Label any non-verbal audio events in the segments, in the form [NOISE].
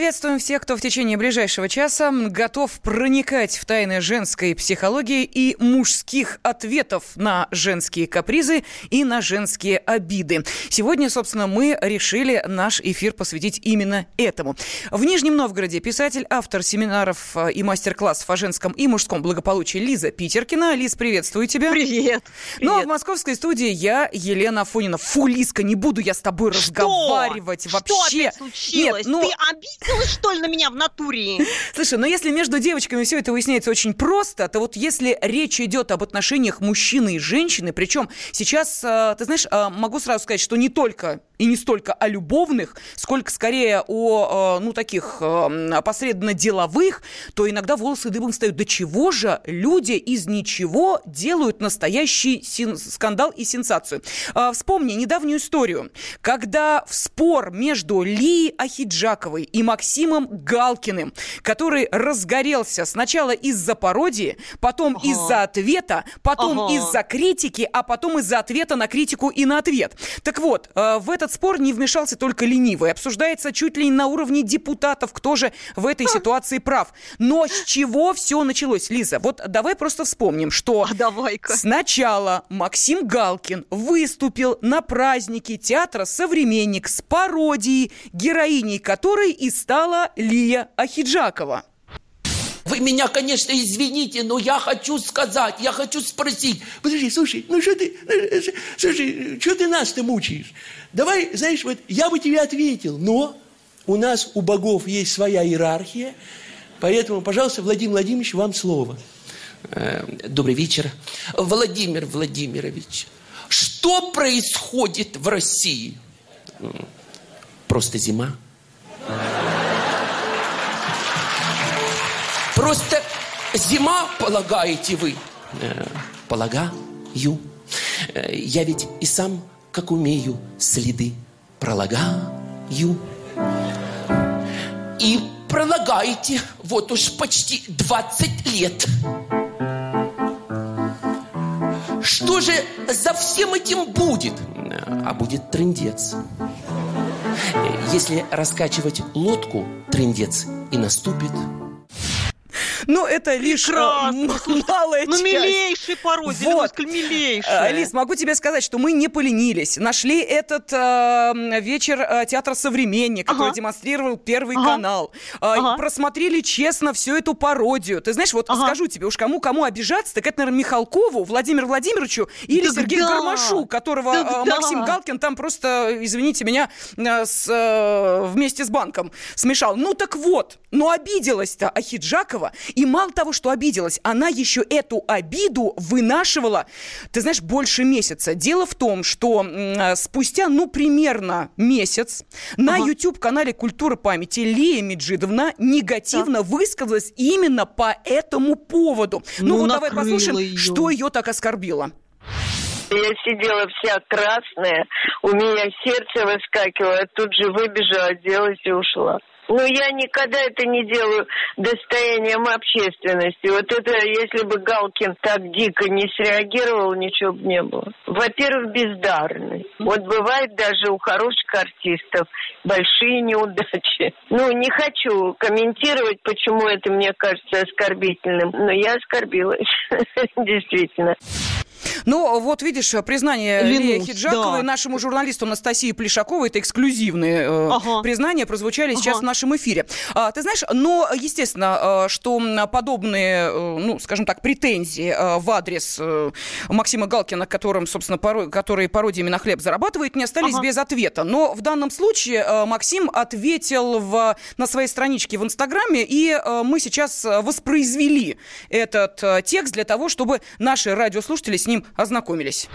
Приветствуем всех, кто в течение ближайшего часа готов проникать в тайны женской психологии и мужских ответов на женские капризы и на женские обиды. Сегодня, собственно, мы решили наш эфир посвятить именно этому. В Нижнем Новгороде писатель, автор семинаров э, и мастер-классов о женском и мужском благополучии Лиза Питеркина. Лиз, приветствую тебя. Привет. Ну, а в московской студии я, Елена Фонина. Фу, Лизка, не буду я с тобой Что? разговаривать Что вообще. опять случилось? Нет, ну, Ты обиделась, что ли, на меня в натуре? Слушай, но если между девочками все это выясняется очень просто, то вот если речь идет об отношениях мужчины и женщины, причем сейчас, э, ты знаешь, э, могу сразу сказать, что не только и не столько о любовных, сколько скорее о, э, ну, таких опосредованно деловых, то иногда волосы дыбом встают. До чего же люди из ничего делают настоящий скандал и сенсацию? Вспомни недавнюю историю, когда в спор между Ли Ахиджаковой и Максимом Галкиным, который разгорелся сначала из-за пародии, потом Ага. из-за ответа, потом Ага. из-за критики, а потом из-за ответа на критику и на ответ. Так вот, э, в этот спор не вмешался только ленивый. Обсуждается чуть ли не на уровне депутатов, кто же в этой ситуации прав. Но с чего все началось, Лиза? Вот давай просто вспомним, что А давай-ка. Сначала Максим Галкин выступил на празднике театра «Современник» с пародией, героиней которой и стала Лия Ахиджакова. Вы меня, конечно, извините, но я хочу сказать, я хочу спросить. Подожди, слушай, ну что ты, э, э, слушай, что ты нас-то мучаешь? Давай, знаешь, вот я бы тебе ответил, но у нас у богов есть своя иерархия, поэтому, пожалуйста, Владимир Владимирович, вам слово. Э, Добрый вечер. Владимир Владимирович, что происходит в России? Просто зима. Просто зима, полагаете вы? Э, Полагаю. Э, Я ведь и сам, как умею, следы пролагаю. И пролагаете вот уж почти 20 лет. Что же за всем этим будет? А будет трындец. Если раскачивать лодку, трындец и наступит. Ну, это лишь э, Прекрасно, малая Ну, часть. милейший пародия, Вот. вот. милейшая. Э, Лиз, могу тебе сказать, что мы не поленились. Нашли этот э, вечер э, театра «Современник», который Ага. демонстрировал Первый Ага. канал. Э, Ага. Просмотрели честно всю эту пародию. Ты знаешь, вот Ага. скажу тебе, уж кому-кому обижаться, так это, наверное, Михалкову, Владимиру Владимировичу или Так Сергею да. Гармашу, которого э, да. Максим Галкин там просто, извините меня, э, с, э, вместе с банком смешал. Ну так вот, но обиделась-то Ахиджакова, и мало того, что обиделась, она еще эту обиду вынашивала, ты знаешь, больше месяца. Дело в том, что э, спустя, ну, примерно месяц на Ага. YouTube-канале «Культура памяти» Лия Меджидовна негативно высказалась именно по этому поводу. Ну, Ну, вот давай послушаем, её. что ее так оскорбило. Я сидела вся красная, у меня сердце выскакивало, я тут же выбежала, оделась и ушла. Но я никогда это не делаю достоянием общественности. Вот это, если бы Галкин так дико не среагировал, ничего бы не было. Во-первых, бездарный. Вот бывает даже у хороших артистов большие неудачи. Ну, не хочу комментировать, почему это мне кажется оскорбительным, но я оскорбилась, [LAUGHS] действительно. Ну, вот видишь, признание Ленусь, Хиджаковой да. нашему журналисту Анастасии Плешаковой, это эксклюзивные э, Ага. признания, прозвучали сейчас Ага. в нашем эфире. А, ты знаешь, но, естественно, э, что подобные, э, ну, скажем так, претензии в адрес Максима Галкина, которым, собственно, поро- который пародиями на хлеб зарабатывает, не остались Ага. без ответа. Но в данном случае Максим ответил в, на своей страничке в Инстаграме, и мы сейчас воспроизвели этот текст для того, чтобы наши радиослушатели с ним ознакомились.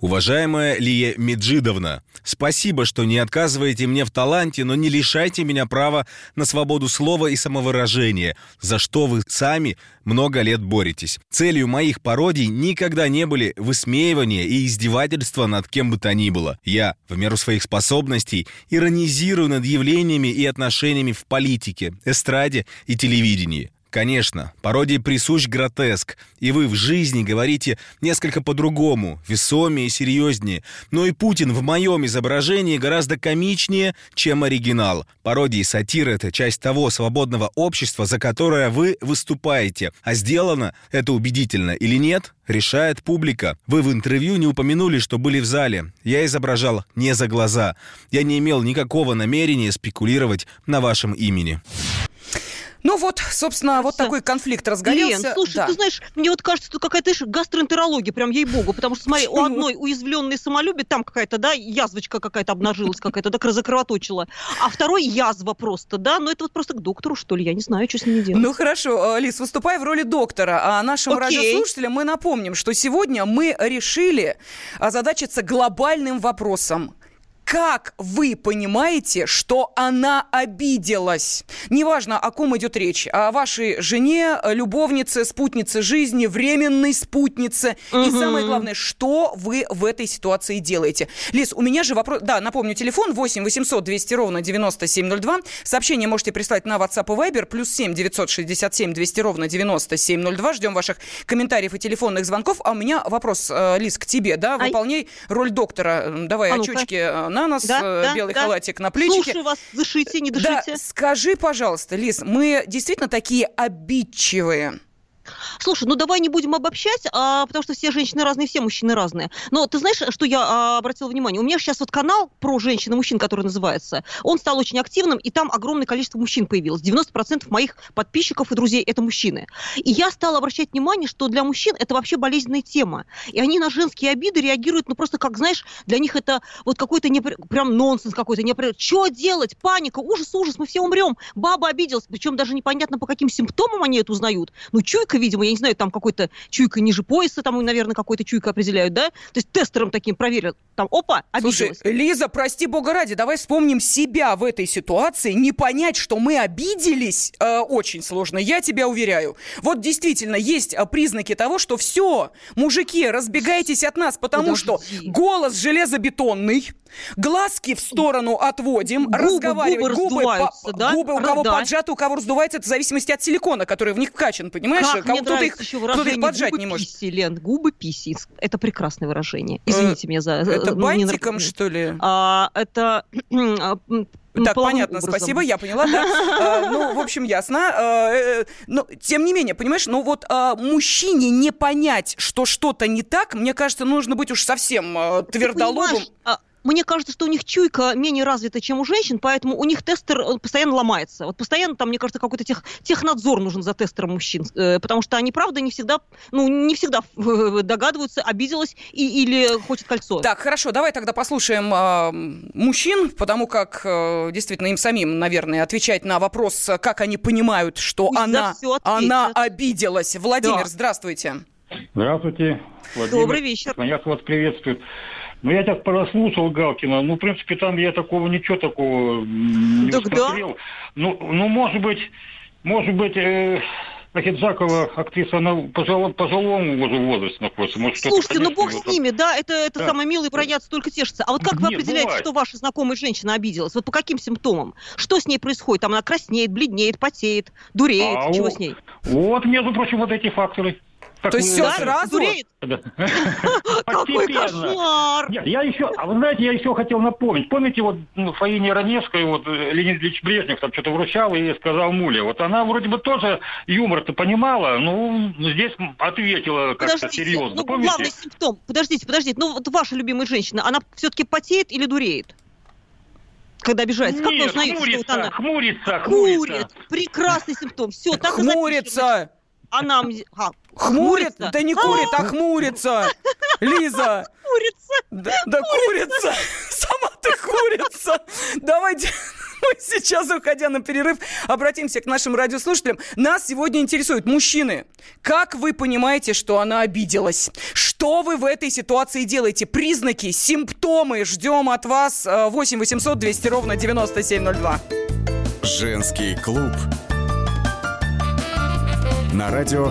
Уважаемая Лия Меджидовна, спасибо, что не отказываете мне в таланте, но не лишайте меня права на свободу слова и самовыражения, за что вы сами много лет боретесь. Целью моих пародий никогда не были высмеивание и издевательство над кем бы то ни было. Я, в меру своих способностей, иронизирую над явлениями и отношениями в политике, эстраде и телевидении. Конечно, пародии присущ гротеск, и вы в жизни говорите несколько по-другому, весомее и серьезнее. Но и Путин в моем изображении гораздо комичнее, чем оригинал. Пародии и сатира — это часть того свободного общества, за которое вы выступаете. А сделано это убедительно или нет, решает публика. Вы в интервью не упомянули, что были в зале. Я изображал не за глаза. Я не имел никакого намерения спекулировать на вашем имени. Ну вот, собственно, вот такой конфликт разгорелся. Лен, слушай, Да. ты знаешь, мне вот кажется, тут какая-то гастроэнтерология, прям ей-богу, потому что, смотри, у одной уязвленной самолюбие, там какая-то, да, язвочка какая-то обнажилась какая-то, так закровоточила, а второй язва просто, да, но это вот просто к доктору, что ли, я не знаю, что с ними делать. Ну хорошо, э, Лиз, выступай в роли доктора. А нашим Окей. радиослушателям мы напомним, что сегодня мы решили озадачиться глобальным вопросом. Как вы понимаете, что она обиделась? Неважно, о ком идет речь. О вашей жене, любовнице, спутнице жизни, временной спутнице. И Мгм. самое главное, что вы в этой ситуации делаете? Лиз, у меня же вопрос... Да, напомню, телефон 8 800 200 ровно 9702. Сообщение можете прислать на WhatsApp и Viber. Плюс 7 967 200 ровно 9702. Ждем ваших комментариев и телефонных звонков. А у меня вопрос, э, Лиз, к тебе. Да, Ай. выполняй роль доктора. Давай А ну-ка. очечки э, на Да, э, да, белый да. халатик на плечики. Слушаю вас, дышите, не Да, дышите. скажи, пожалуйста, Лиз, мы действительно такие обидчивые? Слушай, ну давай не будем обобщать, а, потому что все женщины разные, все мужчины разные. Но ты знаешь, что я а, обратила внимание? У меня сейчас вот канал про женщин и мужчин, который называется, он стал очень активным, и там огромное количество мужчин появилось. 90% моих подписчиков и друзей это мужчины. И я стала обращать внимание, что для мужчин это вообще болезненная тема. И они на женские обиды реагируют, ну просто как, знаешь, для них это вот какой-то непри- прям нонсенс какой-то. Непри... Что делать? Паника, ужас, ужас, мы все умрем. Баба обиделась, причем даже непонятно, по каким симптомам они это узнают. Ну, чуйка, видимо, я не знаю, там какой-то чуйка ниже пояса, там, наверное, какой-то чуйка определяют, да? То есть тестером таким проверят. Там, опа, Слушай, обиделась. Лиза, прости бога ради, давай вспомним себя в этой ситуации. Не понять, что мы обиделись, э, очень сложно, я тебя уверяю. Вот действительно есть э, признаки того, что все, мужики, разбегайтесь от нас, потому что Подожди. голос железобетонный, глазки в сторону отводим, Губы- разговаривать, губы раздуваются, да? губы у кого Да. поджаты, у кого раздувается, это в зависимости от силикона, который в них вкачан, понимаешь? Как мне кто-то их, еще кто-то их поджать губы не может. писи, Лен, губы писи. Это прекрасное выражение. Извините меня за... Это ну, бантиком, что ли? А, это... [CLEARS THROAT] а, Так, понятно, образом. спасибо, я поняла, да. Э, [LAUGHS] Ну, в общем, ясно. Э, э, Но, тем не менее, понимаешь, ну вот э, мужчине не понять, что что-то не так, мне кажется, нужно быть уж совсем э, твердолобым. Мне кажется, что у них чуйка менее развита, чем у женщин, поэтому у них тестер он постоянно ломается. Вот постоянно там, мне кажется, какой-то тех, технадзор нужен за тестером мужчин, э, потому что они, правда, не всегда, ну, не всегда э, догадываются, обиделась и, или хочет кольцо. Так, хорошо, давай тогда послушаем э, мужчин, потому как э, действительно им самим, наверное, отвечать на вопрос, э, как они понимают, что Пусть она, она обиделась. Владимир, Да. здравствуйте. Здравствуйте. Владимир. Добрый вечер. Я вас приветствую. Ну, я так прослушал Галкина. Ну, в принципе, там я такого ничего такого не Так да. усмотрел. Ну, ну, может быть, может быть, э, Ахиджакова, актриса, она пожала- пожилому уже возрасте находится. Может, Слушайте, ну бог с ними, да, это, это Да. самое милое, бронятся только тешатся. А вот как вы Нет, определяете, бывает. что ваша знакомая женщина обиделась? Вот по каким симптомам? Что с ней происходит? Там она краснеет, бледнеет, потеет, дуреет. А Чего у- с ней? Вот, между прочим, вот эти факторы. То есть да, сразу? Дуреет? [LAUGHS] [LAUGHS] Какой кошмар! Нет, я еще, а вы знаете, я еще хотел напомнить. Помните, вот ну, Фаине Раневской, вот э, Леонид Ильич Брежнев там что-то вручал и сказал Муле. Вот она вроде бы тоже юмор-то понимала, ну, здесь ответила как-то серьезно. ну Помните? главный симптом. Подождите, подождите. Ну вот ваша любимая женщина, она все-таки потеет или дуреет? Когда обижается. Как вы Нет, узнаете, что вот хмурится, она хмурится, хмурится. Прекрасный симптом. Все, так. Хмурится! Она м- а, Хмурит, Хмурится? да не курит, а хмурится. Лиза, курица. да, да курица, сама ты курица. Давайте [LAUGHS] мы сейчас, уходя на перерыв, обратимся к нашим радиослушателям. Нас сегодня интересуют мужчины. Как вы понимаете, что она обиделась? Что вы в этой ситуации делаете? Признаки, симптомы. Ждем от вас э, 8 800 200 ровно 9702. Женский клуб. На радио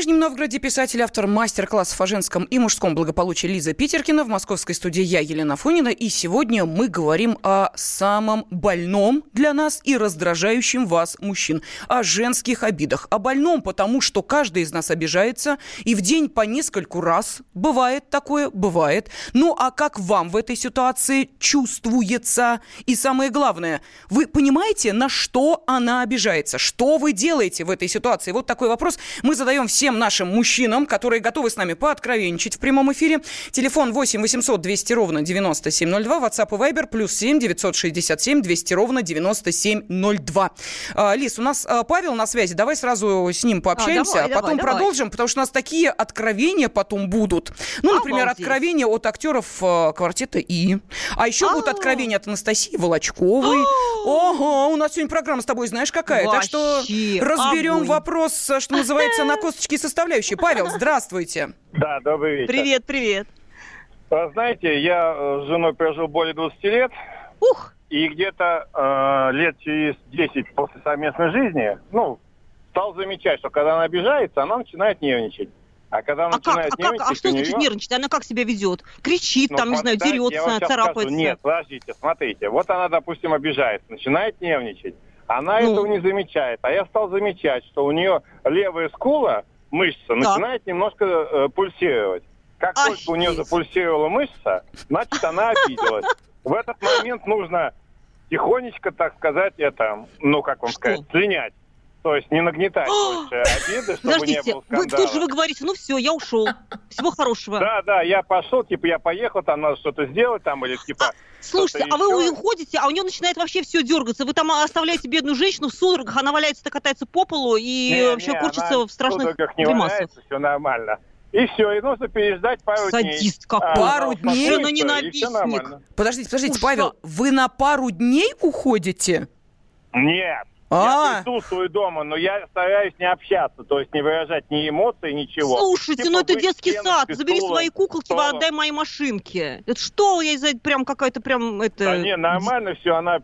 Нижнем Новгороде писатель, автор мастер-классов о женском и мужском благополучии Лиза Питеркина. В московской студии я, Елена Фонина. И сегодня мы говорим о самом больном для нас и раздражающем вас мужчин. О женских обидах. О больном, потому что каждый из нас обижается. И в день по нескольку раз. Бывает такое, бывает. Ну, а как вам в этой ситуации чувствуется? И самое главное, вы понимаете, на что она обижается? Что вы делаете в этой ситуации? Вот такой вопрос мы задаем всем нашим мужчинам, которые готовы с нами пооткровенничать в прямом эфире. Телефон 8 800 200 ровно 9702, WhatsApp и Viber плюс 7 967 200 ровно 9702. А, Лиз, у нас а, Павел на связи, давай сразу с ним пообщаемся, а, давай, потом давай, продолжим, потому что у нас такие откровения потом будут. Ну, например, Обалдеть. откровения от актеров а, квартета И. А еще будут А. откровения от Анастасии Волочковой. Ого, у нас сегодня программа с тобой знаешь какая. Так что разберем вопрос, а, что называется, на косточки составляющие. Павел, здравствуйте. Да, добрый вечер. Привет, привет. А, Знаете, я э, с женой прожил более 20 лет, Ух, и где-то э, лет через 10 после совместной жизни, ну, стал замечать, что когда она обижается, она начинает нервничать. А когда она а как, начинает а, как, нервничать, а что значит неё- нервничать? Она как себя ведет? Кричит, Ну, там, не знаю, дерется, царапается. скажу. Нет, подождите, смотрите. Вот она, допустим, обижается, начинает нервничать. Она Ну. этого не замечает. А я стал замечать, что у нее левая скула, мышца, начинает немножко э, пульсировать. Как только у нее запульсировала мышца, значит, она обиделась. В этот момент нужно тихонечко, так сказать, это, ну, как вам сказать, слинять. То есть не нагнетать [GASPS] больше обиды, чтобы не Подождите, было вы, скандала. тут же вы говорите, ну все, я ушел. Всего хорошего. Да, да, я пошел, типа, я поехал, там надо что-то сделать, там, или типа... Слушайте, что-то а вы уходите, а у нее начинает вообще все дергаться. Вы там оставляете бедную женщину в судорогах, она валяется, катается по полу и Не, вообще не, корчится она в страшных судорогах не гримасах. валяется, все нормально. И все, и нужно переждать пару дней. Садист какой. А, Пару она дней? Ну, ненавистник. Подождите, подождите, Ужас. Павел, вы на пару дней уходите? Нет. А. Я присутствую дома, но я стараюсь не общаться, то есть не выражать ни эмоций, ничего. Слушайте, Типа ну это детский сад. Забери стулом, свои куколки, столом. отдай моей машинке. Это что я из-за прям какая-то прям это. Да не, нормально все, она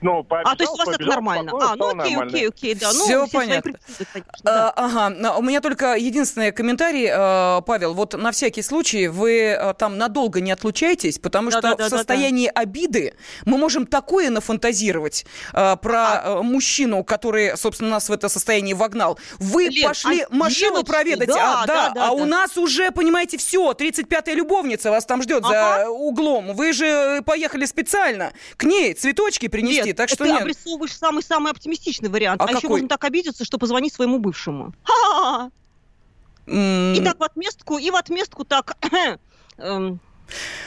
ну, А, то есть у вас это побежал, нормально? спокойно, А, ну окей, нормально. окей, окей, да. Ну, все понятно. конечно, да. А, ага, у меня только единственный комментарий, э, Павел, вот на всякий случай вы э, там надолго не отлучаетесь, потому что Да-да-да-да-да. в состоянии обиды мы можем такое нафантазировать э, про э, мужчину, который, собственно, нас в это состояние вогнал. Вы Лен, пошли а машину девочки, проведать, да, а, да, да, а у да. нас уже, понимаете, все, 35-я любовница вас там ждет за Ага. углом. Вы же поехали специально к ней цветочки принести, Нет, так что ты нет. обрисовываешь самый-самый оптимистичный вариант. А А, еще какой? можно так обидеться, что позвони своему бывшему. Ха-ха-ха. М, И так в отместку, и в отместку так... [CLEARS THROAT] эм,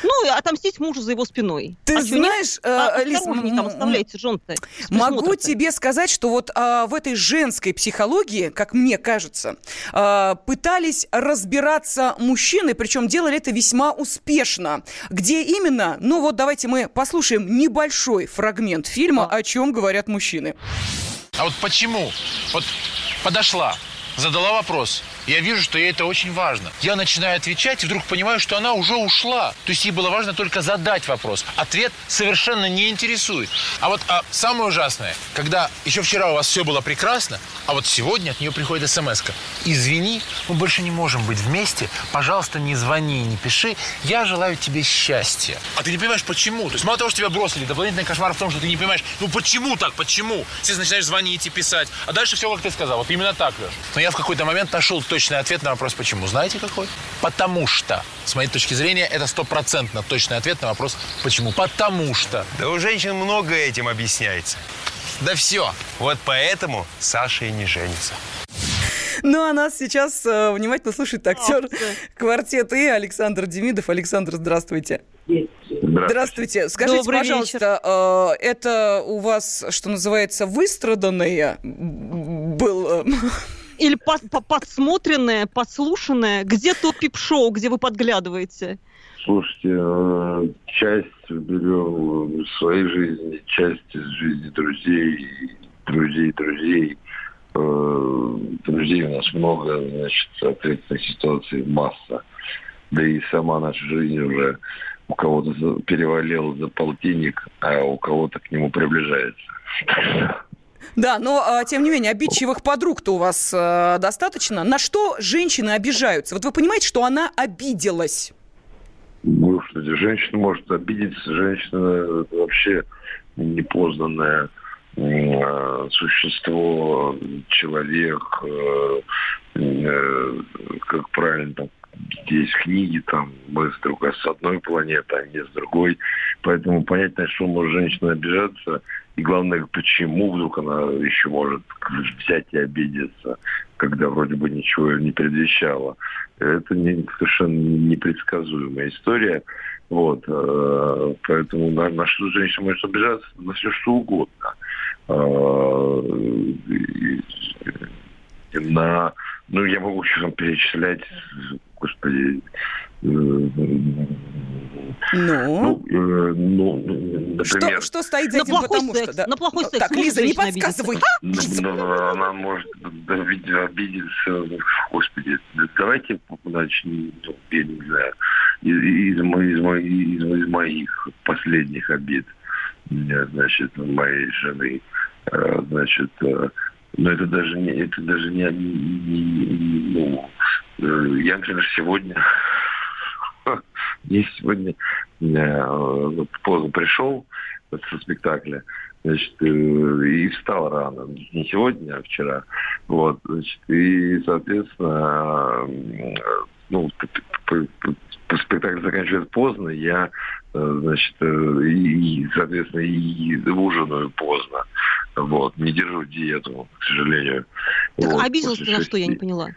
Ну, и отомстить мужу за его спиной. Ты А знаешь, э, А, Лиз, там оставляйте жен-то. Могу тебе сказать, что вот а, в этой женской психологии, как мне кажется, а, пытались разбираться мужчины, причем делали это весьма успешно. Где именно? Ну вот давайте мы послушаем небольшой фрагмент фильма «О чем говорят мужчины». А вот почему? Вот подошла, задала вопрос. Я вижу, что ей это очень важно. Я начинаю отвечать и вдруг понимаю, что она уже ушла. То есть ей было важно только задать вопрос. Ответ совершенно не интересует. А вот а, самое ужасное, когда еще вчера у вас все было прекрасно, а вот сегодня от нее приходит смс -ка. Извини, мы больше не можем быть вместе. Пожалуйста, не звони, не пиши. Я желаю тебе счастья. А ты не понимаешь, почему? То есть мало того, что тебя бросили, дополнительный кошмар в том, что ты не понимаешь, ну почему так, почему? Ты начинаешь звонить и писать. А дальше все, как ты сказал. Вот именно так, Леш. Но я в какой-то момент нашел точный ответ на вопрос «почему?». Знаете какой? Потому что. С моей точки зрения, это стопроцентно точный ответ на вопрос «почему?». Потому что. Да у женщин много этим объясняется. Да все. Вот поэтому Саша и не женится. Ну, а нас сейчас э, внимательно слушает актер квартета И Александр Демидов. Александр, здравствуйте. Здравствуйте. Скажите, Добрый пожалуйста, э, это у вас, что называется, выстраданное был... э, Или по- по- подсмотренное, подслушанное? Где то пип-шоу, где вы подглядываете? Слушайте, э, часть берем в своей жизни, часть из жизни друзей, друзей, друзей. Э, Друзей у нас много, значит, соответственно, ситуаций масса. Да и сама наша жизнь уже у кого-то перевалила за полтинник, а у кого-то к нему приближается. Да, но а, тем не менее, обидчивых подруг-то у вас э, достаточно. На что женщины обижаются? Вот вы понимаете, что она обиделась? Господи, женщина может обидеться, женщина это вообще непознанное э, существо, человек, э, э, как правильно там есть книги, там мы с другой с одной планеты, а не с другой. Поэтому понять, на что может женщина обижаться, и главное, почему вдруг она еще может взять и обидеться, когда вроде бы ничего не предвещало. Это не, совершенно непредсказуемая история. Вот, э, поэтому на, на что женщина может обижаться? На все что угодно. Э, на, ну, я могу еще там перечислять, господи, э, Ну? ну, э, ну, например, Что, что стоит за На этим? плохой Потому секс, что, да. на плохой секс Так, Лиза, не подсказывай. Ну, ну, она может обид- обидеться, господи, да давайте начнем, ну, я не знаю, из, из, из, из, моих последних обид, значит, моей жены, Э, значит, но это даже не, это даже не, не- не- ну, я, например, сегодня, [LAUGHS] я сегодня э, поздно пришел со спектакля, значит, э, и встал рано. Не сегодня, а вчера. Вот, значит, и, соответственно, э, ну, спектакль заканчивается поздно, я, э, значит, э, и, соответственно, и ужинаю поздно. Вот, не держу диету, к сожалению. Так Вот, обиделась ты после на что, я не поняла.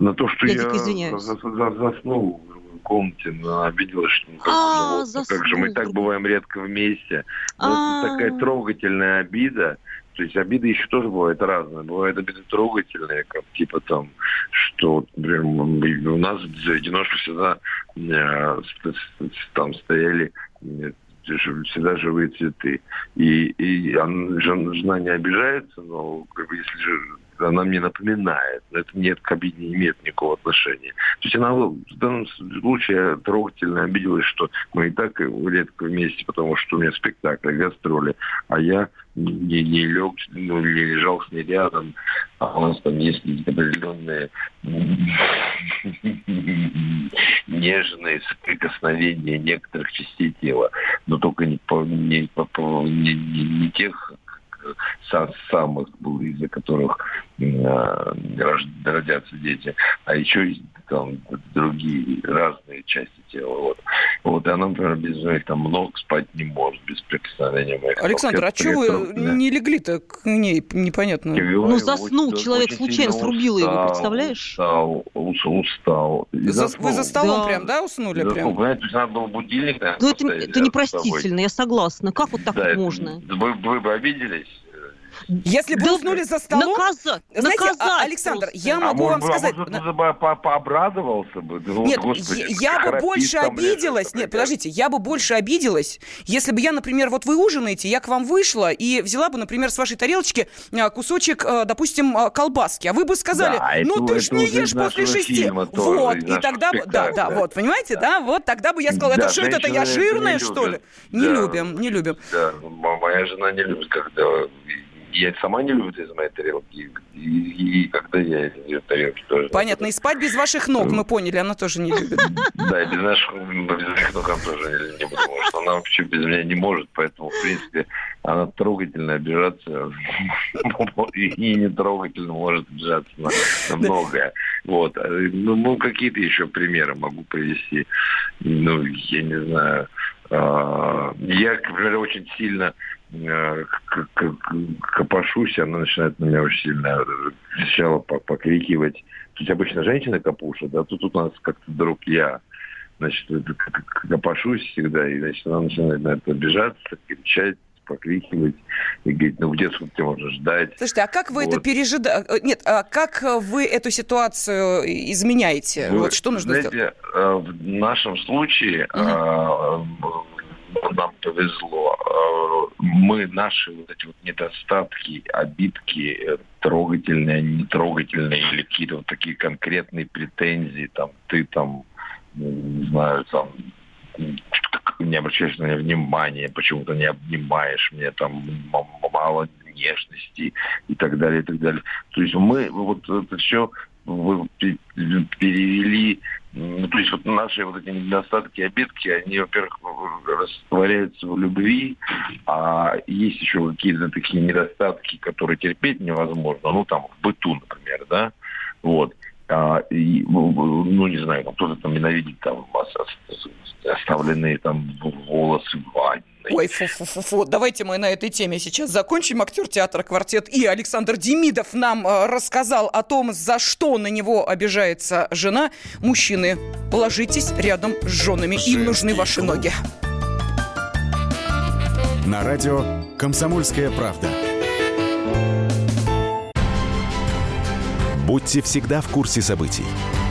На то, что Я я, извиняюсь. за- за- заснул в другой комнате, она обиделась, что ну, как, А, ну, вот, как же мы так бываем редко вместе. Но А. это такая трогательная обида. То есть обиды еще тоже бывают разные. Бывают обиды трогательные, как типа там, что, вот, например, у нас в Единожке всегда э, там стояли э, всегда живые цветы. И, и она- жен- жена не обижается, но как бы, если же она мне напоминает, но это нет к обиде не имеет никакого отношения. То есть она в данном случае трогательно обиделась, что мы и так редко вместе, потому что у меня спектакль, гастроли, а я не, не лег, ну, не лежал с ней рядом, а у нас там есть определенные [LAUGHS] нежные прикосновения некоторых частей тела, но только не, по, не, по- не, не- не тех э, са- самых, из-за которых родятся дети, а еще и там другие разные части тела. Вот. Вот, и она, например, без моих там ног спать не может, без прикосновения моих. Александр, а Это что вы трогательно. не легли-то к ней? Непонятно. Я говорю, Ну, заснул, очень- человек очень случайно сильно срубил его, устал, представляешь? Устал, ус- устал. И За- заснул. вы за столом Да. прям, да, уснули Заснул, прям? понимаете, то есть надо было будильник, наверное, Ну, это, это непростительно, я согласна. Как вот так. Да, это- можно? Вы, вы бы обиделись? Если бы Да уснули за столом... наказа- Знаете, а, наказать Александр, просто. я могу а вам может, сказать... А может, бы по- по- пообрадовался бы? Ну, Нет, господи, я, я бы больше обиделась. Нет, подождите, я бы больше обиделась, если бы я, например, вот вы ужинаете, я к вам вышла и взяла бы, например, с вашей тарелочки а, кусочек, а, допустим, а, колбаски, а вы бы сказали, Да, ну это- ты ж не ешь после шести. Вот, и тогда бы, да, да, спектакля. вот, понимаете, да, вот тогда бы я сказала, это Да, что это, я жирная, что ли? Не Да. любим, не любим. Да, моя жена не любит, когда... Я сама не люблю из моей тарелки. И, и- и когда я из ее тарелки тоже. Понятно, и спать без ваших ног, мы поняли, она тоже не любит. Да, без наших, без наших ног она тоже не, буду, потому что она вообще без меня не может, поэтому, в принципе, она трогательно обижаться [LAUGHS] и, не трогательно может обижаться на, на многое. Вот. Ну, ну, какие-то еще примеры могу привести. Ну, я не знаю. А, Я, например, очень сильно копошусь, она начинает на меня очень сильно сначала по- покрикивать. То есть обычно женщина капушит, а тут у нас как-то вдруг я значит, это к- копошусь всегда, и значит, она начинает на это обижаться, кричать, покрикивать, и говорит, ну где сколько ты можешь ждать? Слушайте, а как вы это Вот. пережидаете? Нет, а как вы эту ситуацию изменяете? Вы вот что нужно знаете, сделать? э, в нашем случае э, нам повезло. Мы наши вот эти вот недостатки, обидки, э, трогательные, нетрогательные или какие-то вот такие конкретные претензии, там ты там, ну, не знаю, там не обращаешь на меня внимания, почему-то не обнимаешь меня, там мало нежности и так далее, и так далее. То есть мы вот это все перевели, ну, то есть вот наши вот эти недостатки, обидки, они, во-первых, растворяются в любви, а есть еще какие-то такие недостатки, которые терпеть невозможно, ну там в быту, например, да, вот. А, и, ну, ну, не знаю, кто-то там ненавидит там ос- оставленные там волосы в ванне. Ой, фу-фу-фу-фу. Давайте мы на этой теме сейчас закончим. Актер театра «Квартет» и Александр Демидов нам э, рассказал о том, за что на него обижается жена. Мужчины, ложитесь рядом с женами. Им нужны ваши ноги. На радио «Комсомольская правда». Будьте всегда в курсе событий.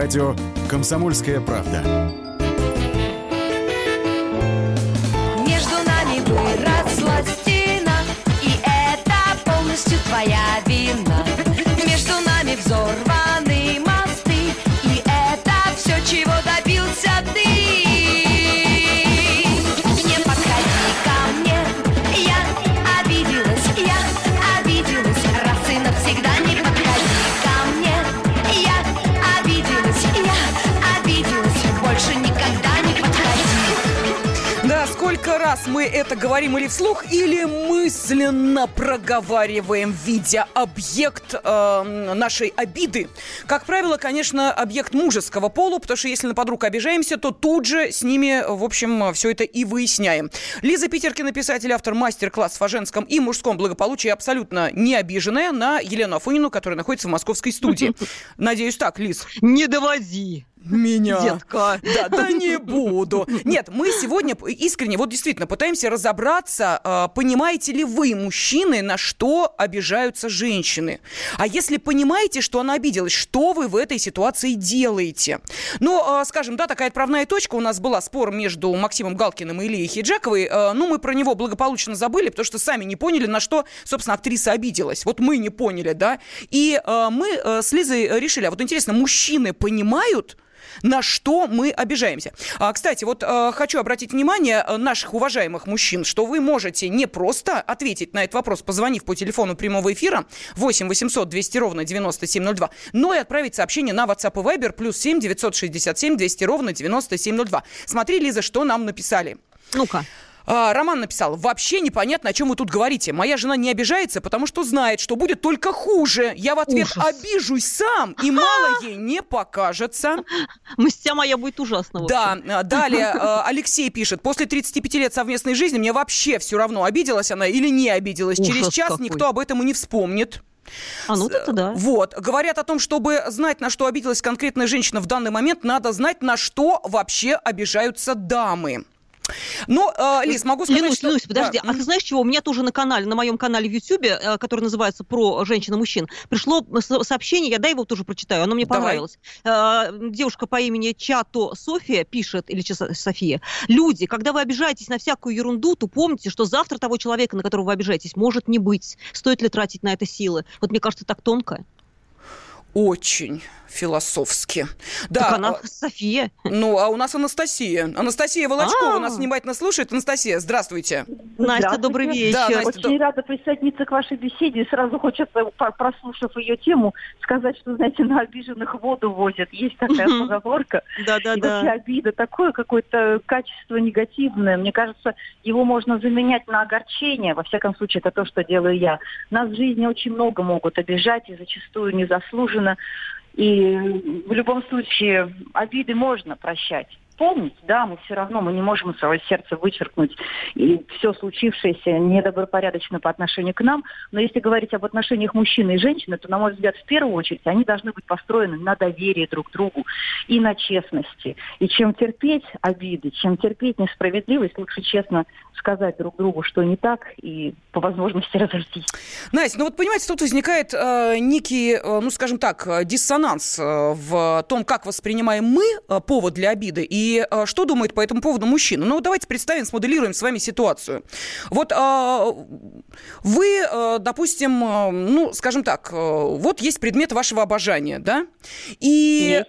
Радио «Комсомольская правда». Между нами выросла стена, и это полностью твоя вина. Между нами взорваны это говорим или вслух, или мысленно проговариваем, видя объект э, нашей обиды. Как правило, конечно, объект мужеского пола, потому что если на подруг обижаемся, то тут же с ними, в общем, все это и выясняем. Лиза Питеркина, писатель, автор мастер-классов о женском и мужском благополучии, абсолютно не обиженная на Елену Афонину, которая находится в московской студии. [LAUGHS] Надеюсь, так, Лиз. Не доводи. Меня. Детка. Да, да не буду. Нет, мы сегодня искренне, вот действительно, пытаемся разобраться, э, понимаете ли вы, мужчины, на что обижаются женщины. А если понимаете, что она обиделась, что вы в этой ситуации делаете? Ну, э, скажем, да, такая отправная точка у нас была, спор между Максимом Галкиным и Ильей Хиджаковой. Э, Ну, мы про него благополучно забыли, потому что сами не поняли, на что, собственно, актриса обиделась. Вот мы не поняли, да? И мы с Лизой решили, а вот интересно, мужчины понимают, на что мы обижаемся. А, кстати, вот э, хочу обратить внимание э, наших уважаемых мужчин, что вы можете не просто ответить на этот вопрос, позвонив по телефону прямого эфира 8 800 200 ровно 9702, но и отправить сообщение на WhatsApp и Viber плюс 7 967 200 ровно 9702. Смотри, Лиза, что нам написали. Ну-ка. А, Роман написал, вообще непонятно, о чем вы тут говорите. Моя жена не обижается, потому что знает, что будет только хуже. Я в ответ Ужас. обижусь сам, и мало ей не покажется. [LAUGHS] Мстя моя будет ужасно. Да, а, далее э, [LAUGHS] Алексей пишет, после 35 лет совместной жизни мне вообще все равно, обиделась она или не обиделась. Через час какой. никто об этом и не вспомнит. А ну это да. Вот. Говорят о том, чтобы знать, на что обиделась конкретная женщина в данный момент, надо знать, на что вообще обижаются дамы. Но, э, Лиз, могу сказать, Ленусь, что... Ленусь, подожди, Да. а ты знаешь чего? У меня тоже на канале, на моем канале в Ютьюбе, э, который называется «Про женщин и мужчин», пришло сообщение, я дай его тоже прочитаю, оно мне Давай. понравилось. Э, Девушка по имени Чато София пишет, или София, люди, когда вы обижаетесь на всякую ерунду, то помните, что завтра того человека, на которого вы обижаетесь, может не быть. Стоит ли тратить на это силы? Вот мне кажется, так тонко. Очень философски. Да, Так она а, София. Ну, а у нас Анастасия. Анастасия Волочкова А. нас внимательно слушает. Анастасия, здравствуйте. Настя, добрый вечер. Да, Настя, Очень рада присоединиться к вашей беседе. И сразу хочется, прослушав ее тему, сказать, что, знаете, на обиженных воду возят. Есть такая поговорка. Да-да-да. И вообще обида такое какое-то качество негативное. Мне кажется, его можно заменять на огорчение. Во всяком случае, это то, что делаю я. Нас в жизни очень много могут обижать, и зачастую незаслуженно. И в любом случае обиды можно прощать. Помнить, да, мы все равно, мы не можем из своего сердца вычеркнуть и все случившееся недобропорядочно по отношению к нам. Но если говорить об отношениях мужчины и женщины, то, на мой взгляд, в первую очередь они должны быть построены на доверии друг к другу и на честности. И чем терпеть обиды, чем терпеть несправедливость, лучше честно сказать друг другу, что не так, и по возможности [LAUGHS] разойтись. Настя, ну вот понимаете, тут возникает э, некий, э, ну скажем так, э, диссонанс э, в том, как воспринимаем мы э, повод для обиды и э, что думает по этому поводу мужчина. Ну давайте представим, смоделируем с вами ситуацию. Вот э, вы, э, допустим, э, ну скажем так, э, вот есть предмет вашего обожания, да? И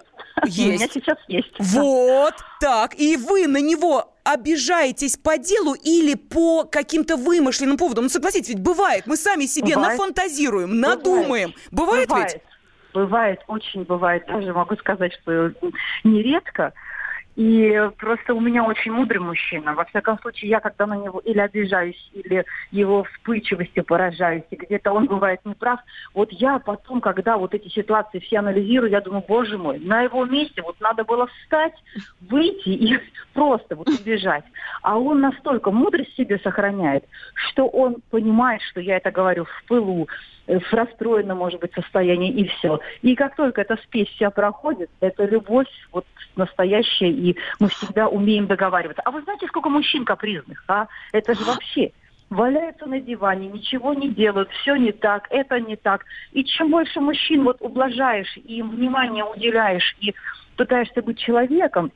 Есть. [LAUGHS] У меня сейчас есть. Вот так. И вы на него обижаетесь по делу или по каким-то вымышленным поводам? Ну, согласитесь, ведь бывает. Мы сами себе Бывает. нафантазируем, надумаем. Бывает, бывает ведь? Бывает, очень бывает. Даже могу сказать, что нередко. И просто у меня очень мудрый мужчина. Во всяком случае, я когда на него или обижаюсь, или его вспыльчивостью поражаюсь, и где-то он бывает неправ, вот я потом, когда вот эти ситуации все анализирую, я думаю, боже мой, на его месте вот надо было встать, выйти и [LAUGHS] просто вот убежать. А он настолько мудрость себе сохраняет, что он понимает, что я это говорю в пылу, э, в расстроенном, может быть, состоянии, и все. И как только эта спесь вся проходит, это любовь вот настоящая, и мы всегда умеем договариваться. А вы знаете, сколько мужчин капризных, а? Это же вообще валяются на диване, ничего не делают, все не так, это не так. И чем больше мужчин вот ублажаешь, и им внимание уделяешь, и пытаешься быть человеком,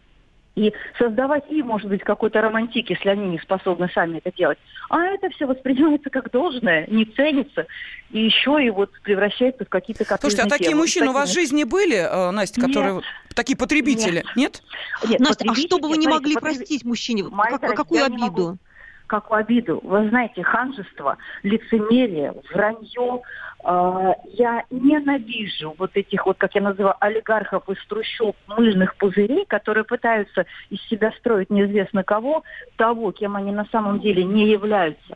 и создавать им, может быть, какой-то романтик, если они не способны сами это делать. А это все воспринимается как должное, не ценится, и еще и вот превращается в какие-то капризные Слушайте, а такие темы. мужчины у вас в жизни были, э, Настя, которые Нет. такие потребители? Нет? Нет, Настя, а что бы вы не могли потреб- простить мужчине? Как- какую не могу. Обиду? Какую обиду? Вы знаете, ханжество, лицемерие, вранье. э, я ненавижу вот этих вот, как я называю, олигархов из трущоб мыльных пузырей, которые пытаются из себя строить неизвестно кого, того, кем они на самом деле не являются.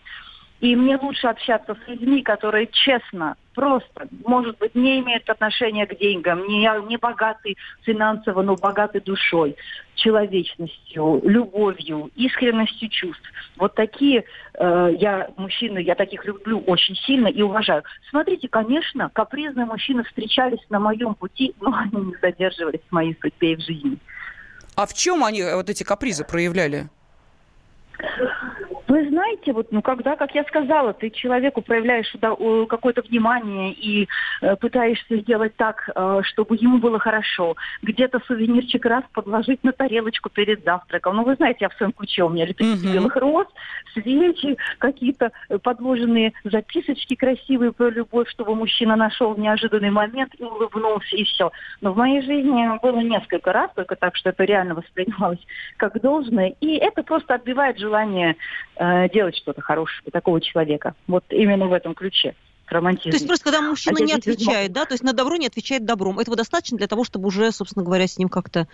И мне лучше общаться с людьми, которые честно, просто, может быть, не имеют отношения к деньгам, не, не богаты финансово, но богаты душой, человечностью, любовью, искренностью чувств. Вот такие э, я мужчины, я таких люблю очень сильно и уважаю. Смотрите, конечно, капризные мужчины встречались на моем пути, но [LAUGHS] они не задерживались в моей судьбе и в жизни. А в чем они э, вот эти капризы проявляли? Вы знаете, вот, ну, когда, как я сказала, ты человеку проявляешь какое-то внимание и э, пытаешься сделать так, э, чтобы ему было хорошо, где-то сувенирчик раз подложить на тарелочку перед завтраком. Ну, вы знаете, я в своем ключе, у меня лепестки белых роз, свечи, какие-то э, подложенные записочки красивые про любовь, чтобы мужчина нашел в неожиданный момент и улыбнулся, и все. Но в моей жизни было несколько раз, только так, что это реально воспринималось как должное, и это просто отбивает желание э, делать что-то хорошее для такого человека. Вот именно в этом ключе. К романтизму. То есть просто когда мужчина А не отвечает, да, то есть на добро не отвечает добром, этого достаточно для того, чтобы уже, собственно говоря, с ним как-то,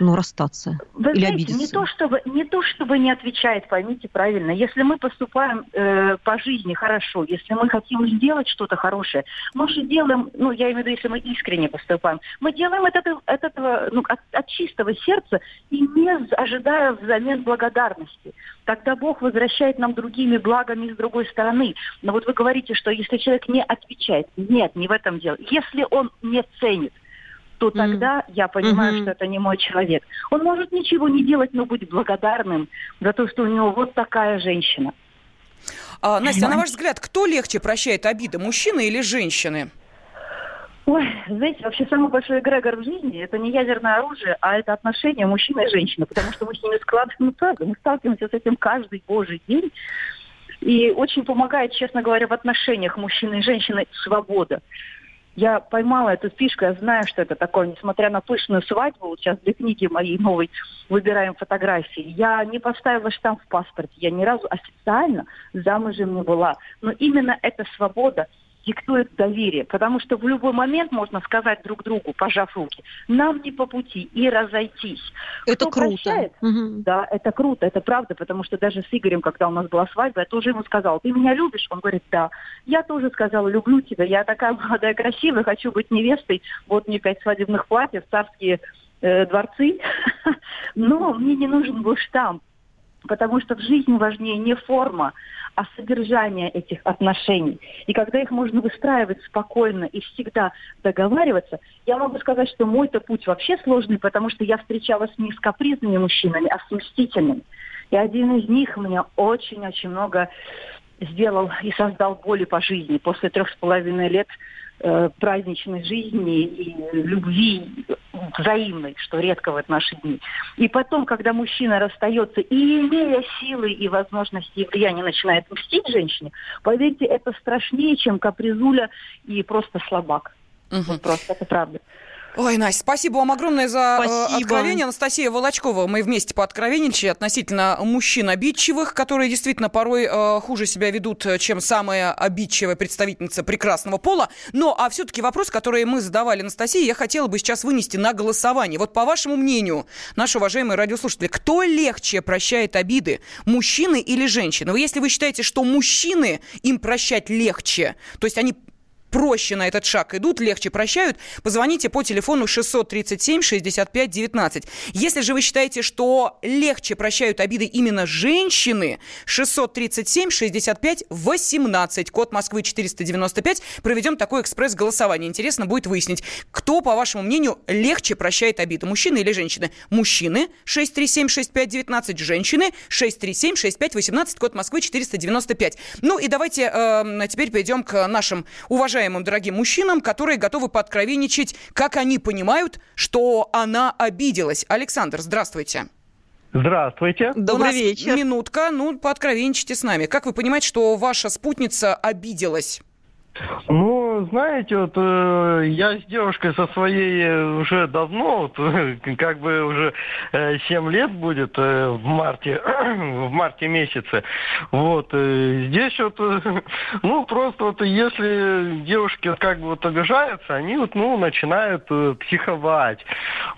ну, расстаться Вы или знаете, обидеться. не то, чтобы, не то, чтобы не отвечает, поймите правильно. Если мы поступаем э, по жизни хорошо, если мы хотим сделать что-то хорошее, мы же делаем, ну, я имею в виду, если мы искренне поступаем, мы делаем это от этого, ну, от, от чистого сердца и не ожидая взамен благодарности. Тогда Бог возвращает нам другими благами с другой стороны. Но вот вы говорите, что если человек не отвечает, нет, не в этом дело. Если он не ценит, то тогда я понимаю, Мгм. что это не мой человек. Он может ничего не делать, но быть благодарным за то, что у него вот такая женщина. А, Настя, а на ваш взгляд, кто легче прощает обиды, мужчины или женщины? Ой, знаете, вообще самый большой эгрегор в жизни – это не ядерное оружие, а это отношения мужчины и женщины, потому что мы с ними складываем, ну правда, мы сталкиваемся с этим каждый божий день. И очень помогает, честно говоря, в отношениях мужчины и женщины свобода. Я поймала эту фишку, я знаю, что это такое, несмотря на пышную свадьбу, вот сейчас для книги моей новой выбираем фотографии, я не поставила штамп в паспорте, я ни разу официально замужем не была. Но именно эта свобода диктует доверие, потому что в любой момент можно сказать друг другу, пожав руки, нам не по пути и разойтись. Это Кто круто. прощает, Да, это круто, это правда, потому что даже с Игорем, когда у нас была свадьба, я тоже ему сказала, ты меня любишь? Он говорит, да. Я тоже сказала, люблю тебя, я такая молодая, красивая, хочу быть невестой, вот мне пять свадебных платьев, царские э, дворцы, [LAUGHS] но мне не нужен был штамп, потому что в жизни важнее не форма, а содержание этих отношений. И когда их можно выстраивать спокойно и всегда договариваться, я могу сказать, что мой-то путь вообще сложный, потому что я встречалась не с капризными мужчинами, а с мстительными. И один из них мне очень-очень много сделал и создал боли по жизни. После трех с половиной лет э, праздничной жизни и любви взаимной, что редко в наши дни. И потом, когда мужчина расстается и имея силы и возможности и влияние начинает мстить женщине, поверьте, это страшнее, чем капризуля и просто слабак. Вот просто это правда. Ой, Настя, спасибо вам огромное за э, Спасибо. откровение. Анастасия Волочкова, мы вместе пооткровенничали относительно мужчин обидчивых, которые действительно порой э, хуже себя ведут, чем самая обидчивая представительница прекрасного пола. Но, а все-таки вопрос, который мы задавали Анастасии, я хотела бы сейчас вынести на голосование. Вот по вашему мнению, наши уважаемые радиослушатели, кто легче прощает обиды, мужчины или женщины? Если вы считаете, что мужчины им прощать легче, то есть они проще на этот шаг идут, легче прощают, позвоните по телефону 637-65-19. Если же вы считаете, что легче прощают обиды именно женщины, 637-65-18, код Москвы 495, проведем такое экспресс-голосование. Интересно будет выяснить, кто, по вашему мнению, легче прощает обиды, мужчины или женщины? Мужчины 637-65-19, женщины 637-65-18, код Москвы 495. Ну и давайте э, теперь перейдем к нашим уважаемым дорогим мужчинам, которые готовы пооткровенничать, как они понимают, что она обиделась. Александр, здравствуйте. Здравствуйте. У нас минутка, ну, пооткровенничайте с нами. Как вы понимаете, что ваша спутница обиделась? Ну, знаете, вот э, я с девушкой со своей уже давно, вот, [LAUGHS] как бы уже э, 7 лет будет э, в марте, [CLEARS THROAT] в марте месяце. Вот, э, здесь вот, э, [LAUGHS] ну, просто вот если девушки вот как бы вот обижаются, они вот, ну, начинают э, психовать.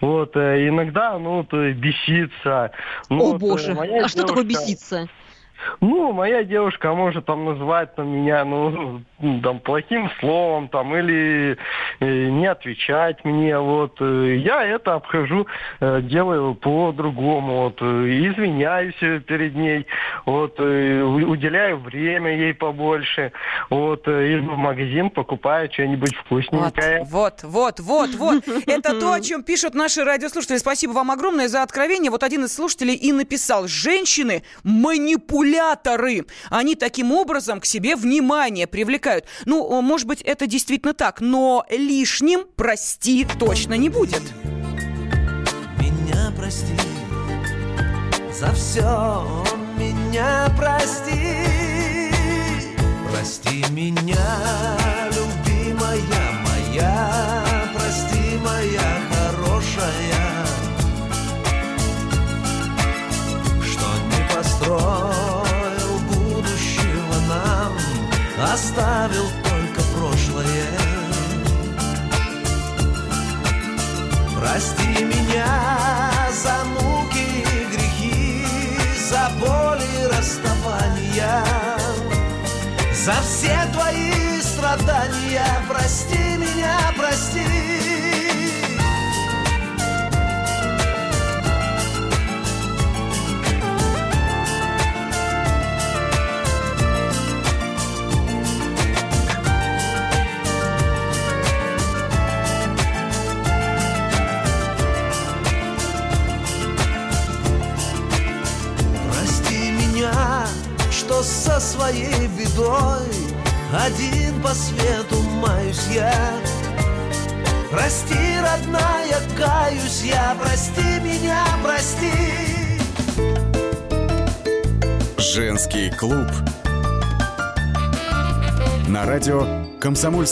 Вот, э, иногда, ну, вот, э, беситься. Ну, О вот, э, боже, а что такое беситься? Ну, моя девушка может там называть там, меня, ну, там, плохим словом, там, или э, не отвечать мне, вот. Я это обхожу, э, делаю по-другому, вот, извиняюсь перед ней, вот, э, уделяю время ей побольше, вот, э, иду в магазин, покупаю что-нибудь вкусненькое. Вот, вот, вот, вот. Это то, о чем пишут наши радиослушатели. Спасибо вам огромное за откровение. Вот один из слушателей и написал, женщины манипуляторы. Они таким образом к себе внимание привлекают. Ну, может быть, это действительно так, но лишним прости точно не будет. Меня прости за все, меня прости,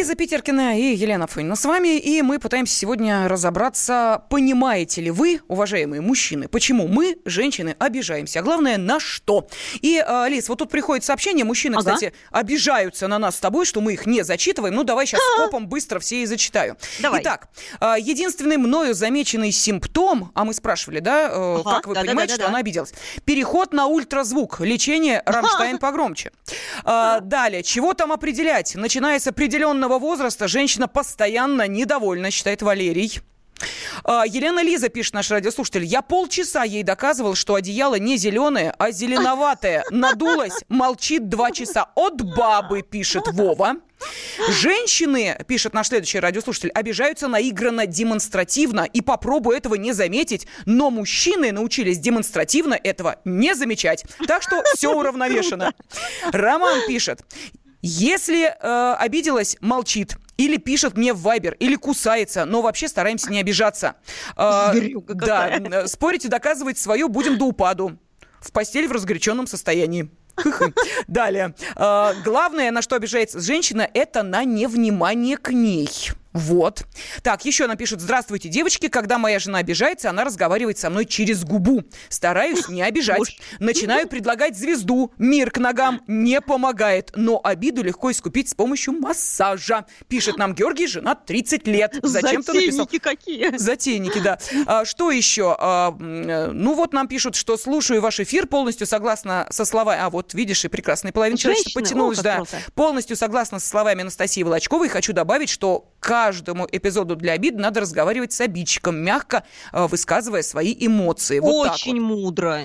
Лиза Питеркина и Елена Фойна с вами, и мы пытаемся сегодня разобраться, понимаете ли вы, уважаемые мужчины, почему мы, женщины, обижаемся, а главное, на что. И, э, Лиз, вот тут приходит сообщение, мужчины, Ага. кстати, обижаются на нас с тобой, что мы их не зачитываем. Ну, давай сейчас скопом быстро все и зачитаю. Давай. Итак, э, единственный мною замеченный симптом, а мы спрашивали, да, э, Ага, как вы да-да-да-да-да. понимаете, что она обиделась? Переход на ультразвук, лечение Рамштайн погромче. А, далее, чего там определять? Начиная с определенного возраста, женщина постоянно недовольна, считает Валерий. А, Елена Лиза пишет, наш радиослушатель. Я полчаса ей доказывал, что одеяло не зеленое, а зеленоватое. Надулась, молчит два часа. От бабы, пишет Вова. Женщины, пишет наш следующий радиослушатель, обижаются наигранно демонстративно. И попробую этого не заметить. Но мужчины научились демонстративно этого не замечать. Так что все уравновешено. Роман пишет. Если э, обиделась, молчит. Или пишет мне в Вайбер, или кусается, но вообще стараемся не обижаться. Э, да, спорить и доказывать свое будем до упаду. В постель в разгоряченном состоянии. Далее. Э, Главное, на что обижается женщина, это на невнимание к ней. Вот. Так, еще она пишет. Здравствуйте, девочки. Когда моя жена обижается, она разговаривает со мной через губу. Стараюсь не обижать. Начинаю предлагать звезду. Мир к ногам не помогает. Но обиду легко искупить с помощью массажа. Пишет нам Георгий, жена 30 лет. Зачем ты написал? Затейники какие. Затейники, да. А, что еще? А, ну вот нам пишут, что слушаю ваш эфир, полностью согласна со словами... А вот видишь, и прекрасная половина человечества потянулась, о, как да. круто. Полностью согласна со словами Анастасии Волочковой. Хочу добавить, что каждому эпизоду для обид надо разговаривать с обидчиком, мягко э, высказывая свои эмоции. Вот Очень мудро.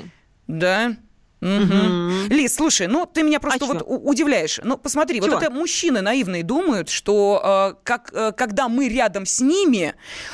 да. Мгм. Лиз, слушай, ну ты меня просто А вот чё? удивляешь. Ну, посмотри, Чего? вот это мужчины наивные думают, что э, как, э, когда мы рядом с ними,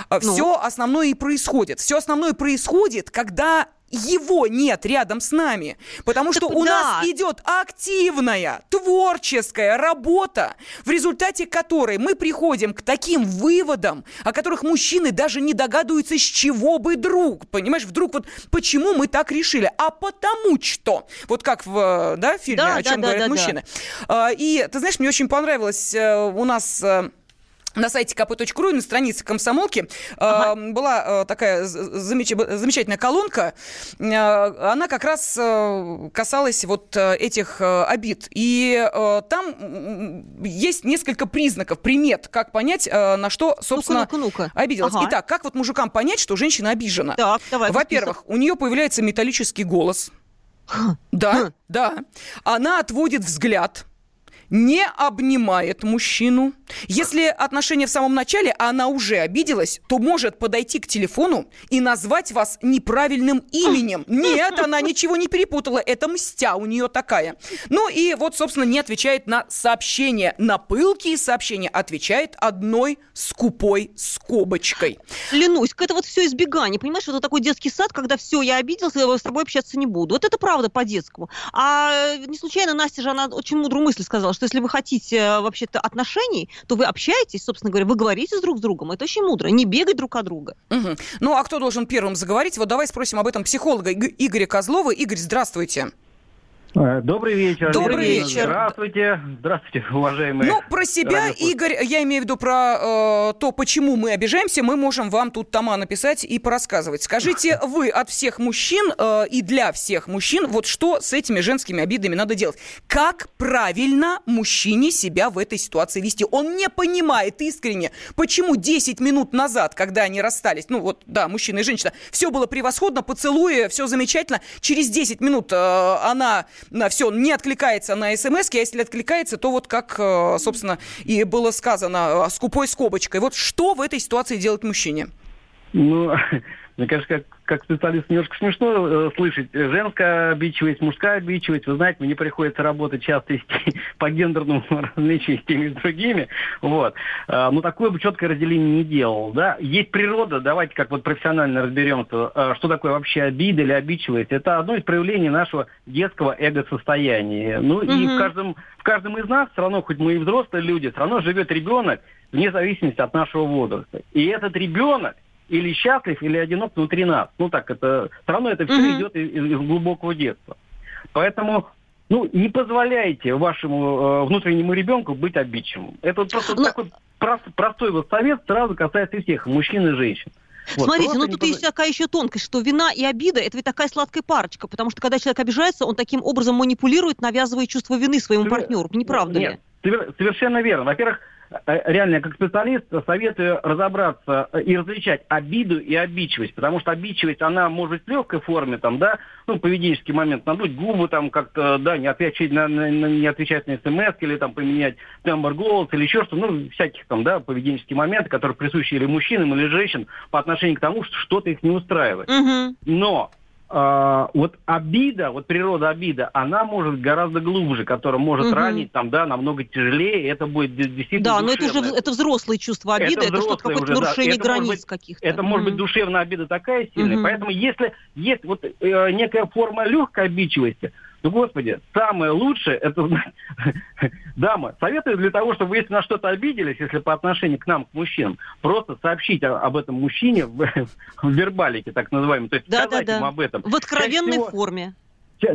Ну? все основное и происходит. Все основное происходит, когда его нет рядом с нами. Потому что у нас да. идет активная, творческая работа, в результате которой мы приходим к таким выводам, о которых мужчины даже не догадываются, с чего бы друг. Понимаешь, вдруг вот почему мы так решили? А потому что. Вот как в э, да, фильме, Да, о да, чем да, говорят да, да. мужчины. А, И ты знаешь, мне очень понравилось э, у нас... э, на сайте kp.ru и на странице комсомолки э, была э, такая замеч- замечательная колонка. Э, она как раз э, касалась вот э, этих э, обид. И э, там есть несколько признаков, примет, как понять, э, на что, собственно, Ну-ка, ну-ка, ну-ка. обиделась. Ага. Итак, как вот мужикам понять, что женщина обижена? Так, давай, Во-первых, у нее появляется металлический голос. Да, да. Она отводит взгляд не обнимает мужчину. Если отношения в самом начале, а она уже обиделась, то может подойти к телефону и назвать вас неправильным именем. Нет, она ничего не перепутала. Это мстя у нее такая. Ну и вот, собственно, не отвечает на сообщения. На пылкие сообщения отвечает одной скупой скобочкой. Клянусь, это вот все избегание. Понимаешь, это такой детский сад, когда все, я обиделся, я с тобой общаться не буду. Вот это правда по-детскому. А не случайно Настя же, она очень мудрую мысль сказала, что если вы хотите э, вообще-то отношений, то вы общаетесь, собственно говоря, вы говорите друг с другом. Это очень мудро. Не бегать друг от друга. Мгм. Ну, а кто должен первым заговорить? Вот давай спросим об этом психолога Иг- Игоря Козлова. Игорь, здравствуйте. Э, Добрый вечер. Добрый Елена. вечер. Здравствуйте. Здравствуйте, уважаемые. Ну, про себя. Игорь, я имею в виду про э, то, почему мы обижаемся, мы можем вам тут тома написать и порассказывать. Скажите, [LAUGHS] вы от всех мужчин э, и для всех мужчин, вот что с этими женскими обидами надо делать? Как правильно мужчине себя в этой ситуации вести? Он не понимает искренне, почему 10 минут назад, когда они расстались, ну вот, да, мужчина и женщина, все было превосходно, поцелуи, все замечательно, через 10 минут э, она все, не откликается на смс а если откликается, то вот как, э, собственно, и было сказано, э, скупой скобочкой. Вот что в этой ситуации делать мужчине? Ну, мне кажется, как, как специалист немножко смешно э, слышать. Женская обидчивость, мужская обидчивость. Вы знаете, мне приходится работать часто [LAUGHS] по гендерному [LAUGHS] различию с теми и с другими. Вот. А, но такое бы четкое разделение не делал. Да? Есть природа, давайте как вот профессионально разберемся, а, что такое вообще обида или обидчивость. Это одно из проявлений нашего детского эго-состояния. Ну угу. и в каждом, в каждом из нас, все равно, хоть мы и взрослые люди, все равно живет ребенок вне зависимости от нашего возраста. И этот ребенок, или счастлив, или одинок внутри нас. Ну так, это все равно это все mm-hmm. идет из, из глубокого детства. Поэтому ну, не позволяйте вашему э, внутреннему ребенку быть обидчивым. Это вот просто Но... Ну, такой прост, простой вот совет сразу касается всех, мужчин и женщин. Вот, Смотрите, ну тут есть такая еще тонкость, что вина и обида это ведь такая сладкая парочка, потому что когда человек обижается, он таким образом манипулирует, навязывая чувство вины своему Свер... партнеру. Не правда Нет, ли? Совершенно верно. Во-первых, реально, я как специалист советую разобраться и различать обиду и обидчивость, потому что обидчивость, она может быть в легкой форме, там, да, ну, поведенческий момент, надуть губы, там, как-то, да, не отвечать на, на, не отвечать на смс, или там поменять тембр голоса, или еще что ну, всяких там, да, поведенческие моменты, которые присущи или мужчинам, или женщинам по отношению к тому, что что-то их не устраивает. Угу. Но Uh, вот обида, вот природа обида, она может гораздо глубже, которая может угу. ранить там, да, намного тяжелее, это будет действительно Да, но это уже это взрослые чувства обиды, это, это что-то какое-то нарушение да. границ каких-то. Это угу. может быть душевная обида такая сильная, угу. поэтому если есть вот э, некая форма легкой обидчивости, ну, господи, самое лучшее, это, [LAUGHS] дама, советую для того, чтобы вы, если на что-то обиделись, если по отношению к нам, к мужчинам, просто сообщить об этом мужчине в, [LAUGHS] в вербалике, так называемом, то есть да, сказать да, да. ему об этом. В откровенной всего, форме.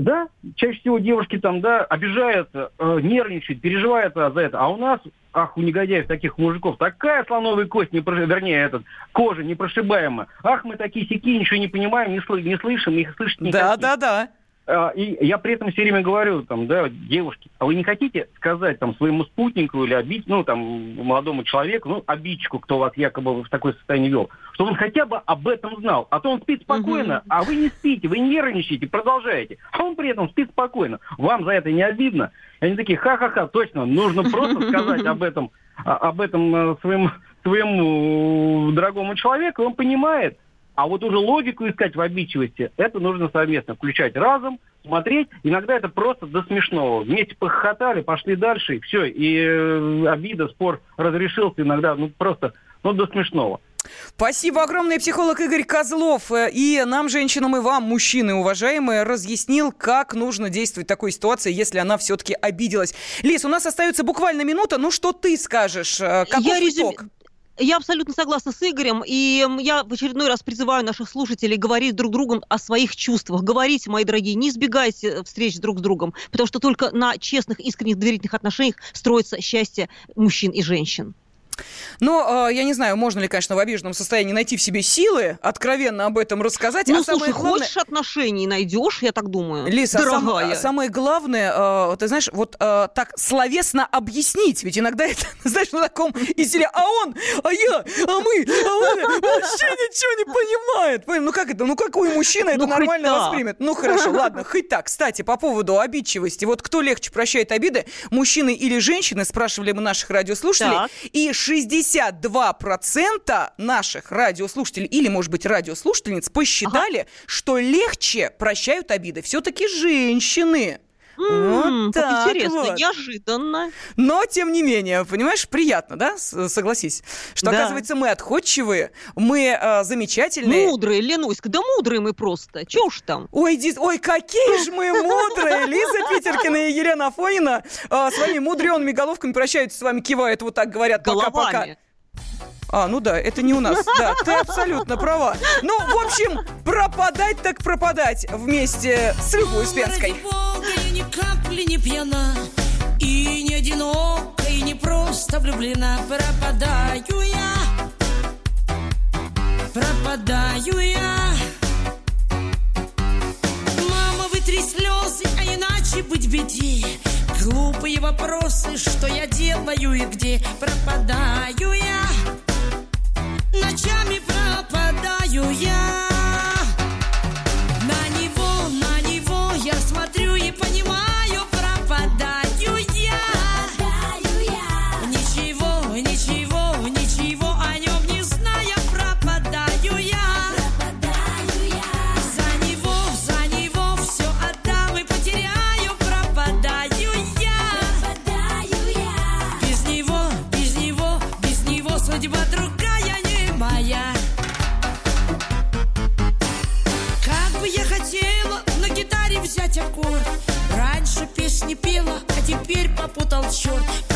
Да, чаще всего девушки там, да, обижаются, э, нервничают, переживают за это. А у нас, ах, у негодяев таких мужиков, такая слоновая кость, не прош... вернее, этот, кожа непрошибаемая. Ах, мы такие сики, ничего не понимаем, не, сл... не слышим, их слышать не Да, хотим. да, да. А, и я при этом все время говорю, там, да, девушки, а вы не хотите сказать там своему спутнику или обидеть, ну, там, молодому человеку, ну, обидчику, кто вас якобы в такое состояние вел, что он хотя бы об этом знал. А то он спит спокойно, угу. а вы не спите, вы нервничаете, продолжаете. А он при этом спит спокойно. Вам за это не обидно? И они такие, ха-ха-ха, точно, нужно просто сказать об этом, об этом э, своему, своему дорогому человеку, он понимает, а вот уже логику искать в обидчивости, это нужно совместно включать разом, смотреть. Иногда это просто до смешного. Вместе похохотали, пошли дальше, и все. И э, обида, спор разрешился иногда, ну просто, ну до смешного. Спасибо огромное, психолог Игорь Козлов. И нам, женщинам, и вам, мужчины, уважаемые, разъяснил, как нужно действовать в такой ситуации, если она все-таки обиделась. Лиз, у нас остается буквально минута. Ну, что ты скажешь? Э, каков Я итог? Я абсолютно согласна с Игорем, и я в очередной раз призываю наших слушателей говорить друг другу о своих чувствах. Говорите, мои дорогие, не избегайте встреч друг с другом, потому что только на честных, искренних, доверительных отношениях строится счастье мужчин и женщин. Но э, я не знаю, можно ли, конечно, в обиженном состоянии найти в себе силы, откровенно об этом рассказать. Ну, а слушай, главное... хочешь отношений, найдешь, я так думаю. Лиса, Дорогая. Сам, самое главное, э, ты знаешь, вот э, так словесно объяснить. Ведь иногда это, [LAUGHS] знаешь, на таком изделии, а он, а я, а мы, а он вообще ничего не понимает. Ну как это, ну какой мужчина это ну, нормально воспримет? Ну хорошо, ладно, хоть так. Кстати, по поводу обидчивости. Вот кто легче прощает обиды, мужчины или женщины, спрашивали мы наших радиослушателей. Так. И 62% наших радиослушателей или, может быть, радиослушательниц посчитали, ага. что легче прощают обиды все-таки женщины. Вот так интересно, вот. неожиданно. Но, тем не менее, понимаешь, приятно, да, согласись, что, да. оказывается, мы отходчивые, мы э, замечательные. Мудрые, Ленуська, да мудрые мы просто, чё уж там. Ой, ди... Ой, какие же мы мудрые! Лиза Питеркина и Елена Афонина э, своими мудреными головками прощаются с вами, кивают, вот так говорят, пока-пока. А, ну да, это не у нас. Да, ты абсолютно права. Ну, в общем, пропадать так пропадать вместе с Любой Успенской. я ни капли не пьяна, и не одинока, и не просто влюблена. Пропадаю я, пропадаю я. Мама, вытри слезы, а иначе быть беде. Глупые вопросы, что я делаю и где пропадаю я ночами пропадаю я. Теперь попутал черт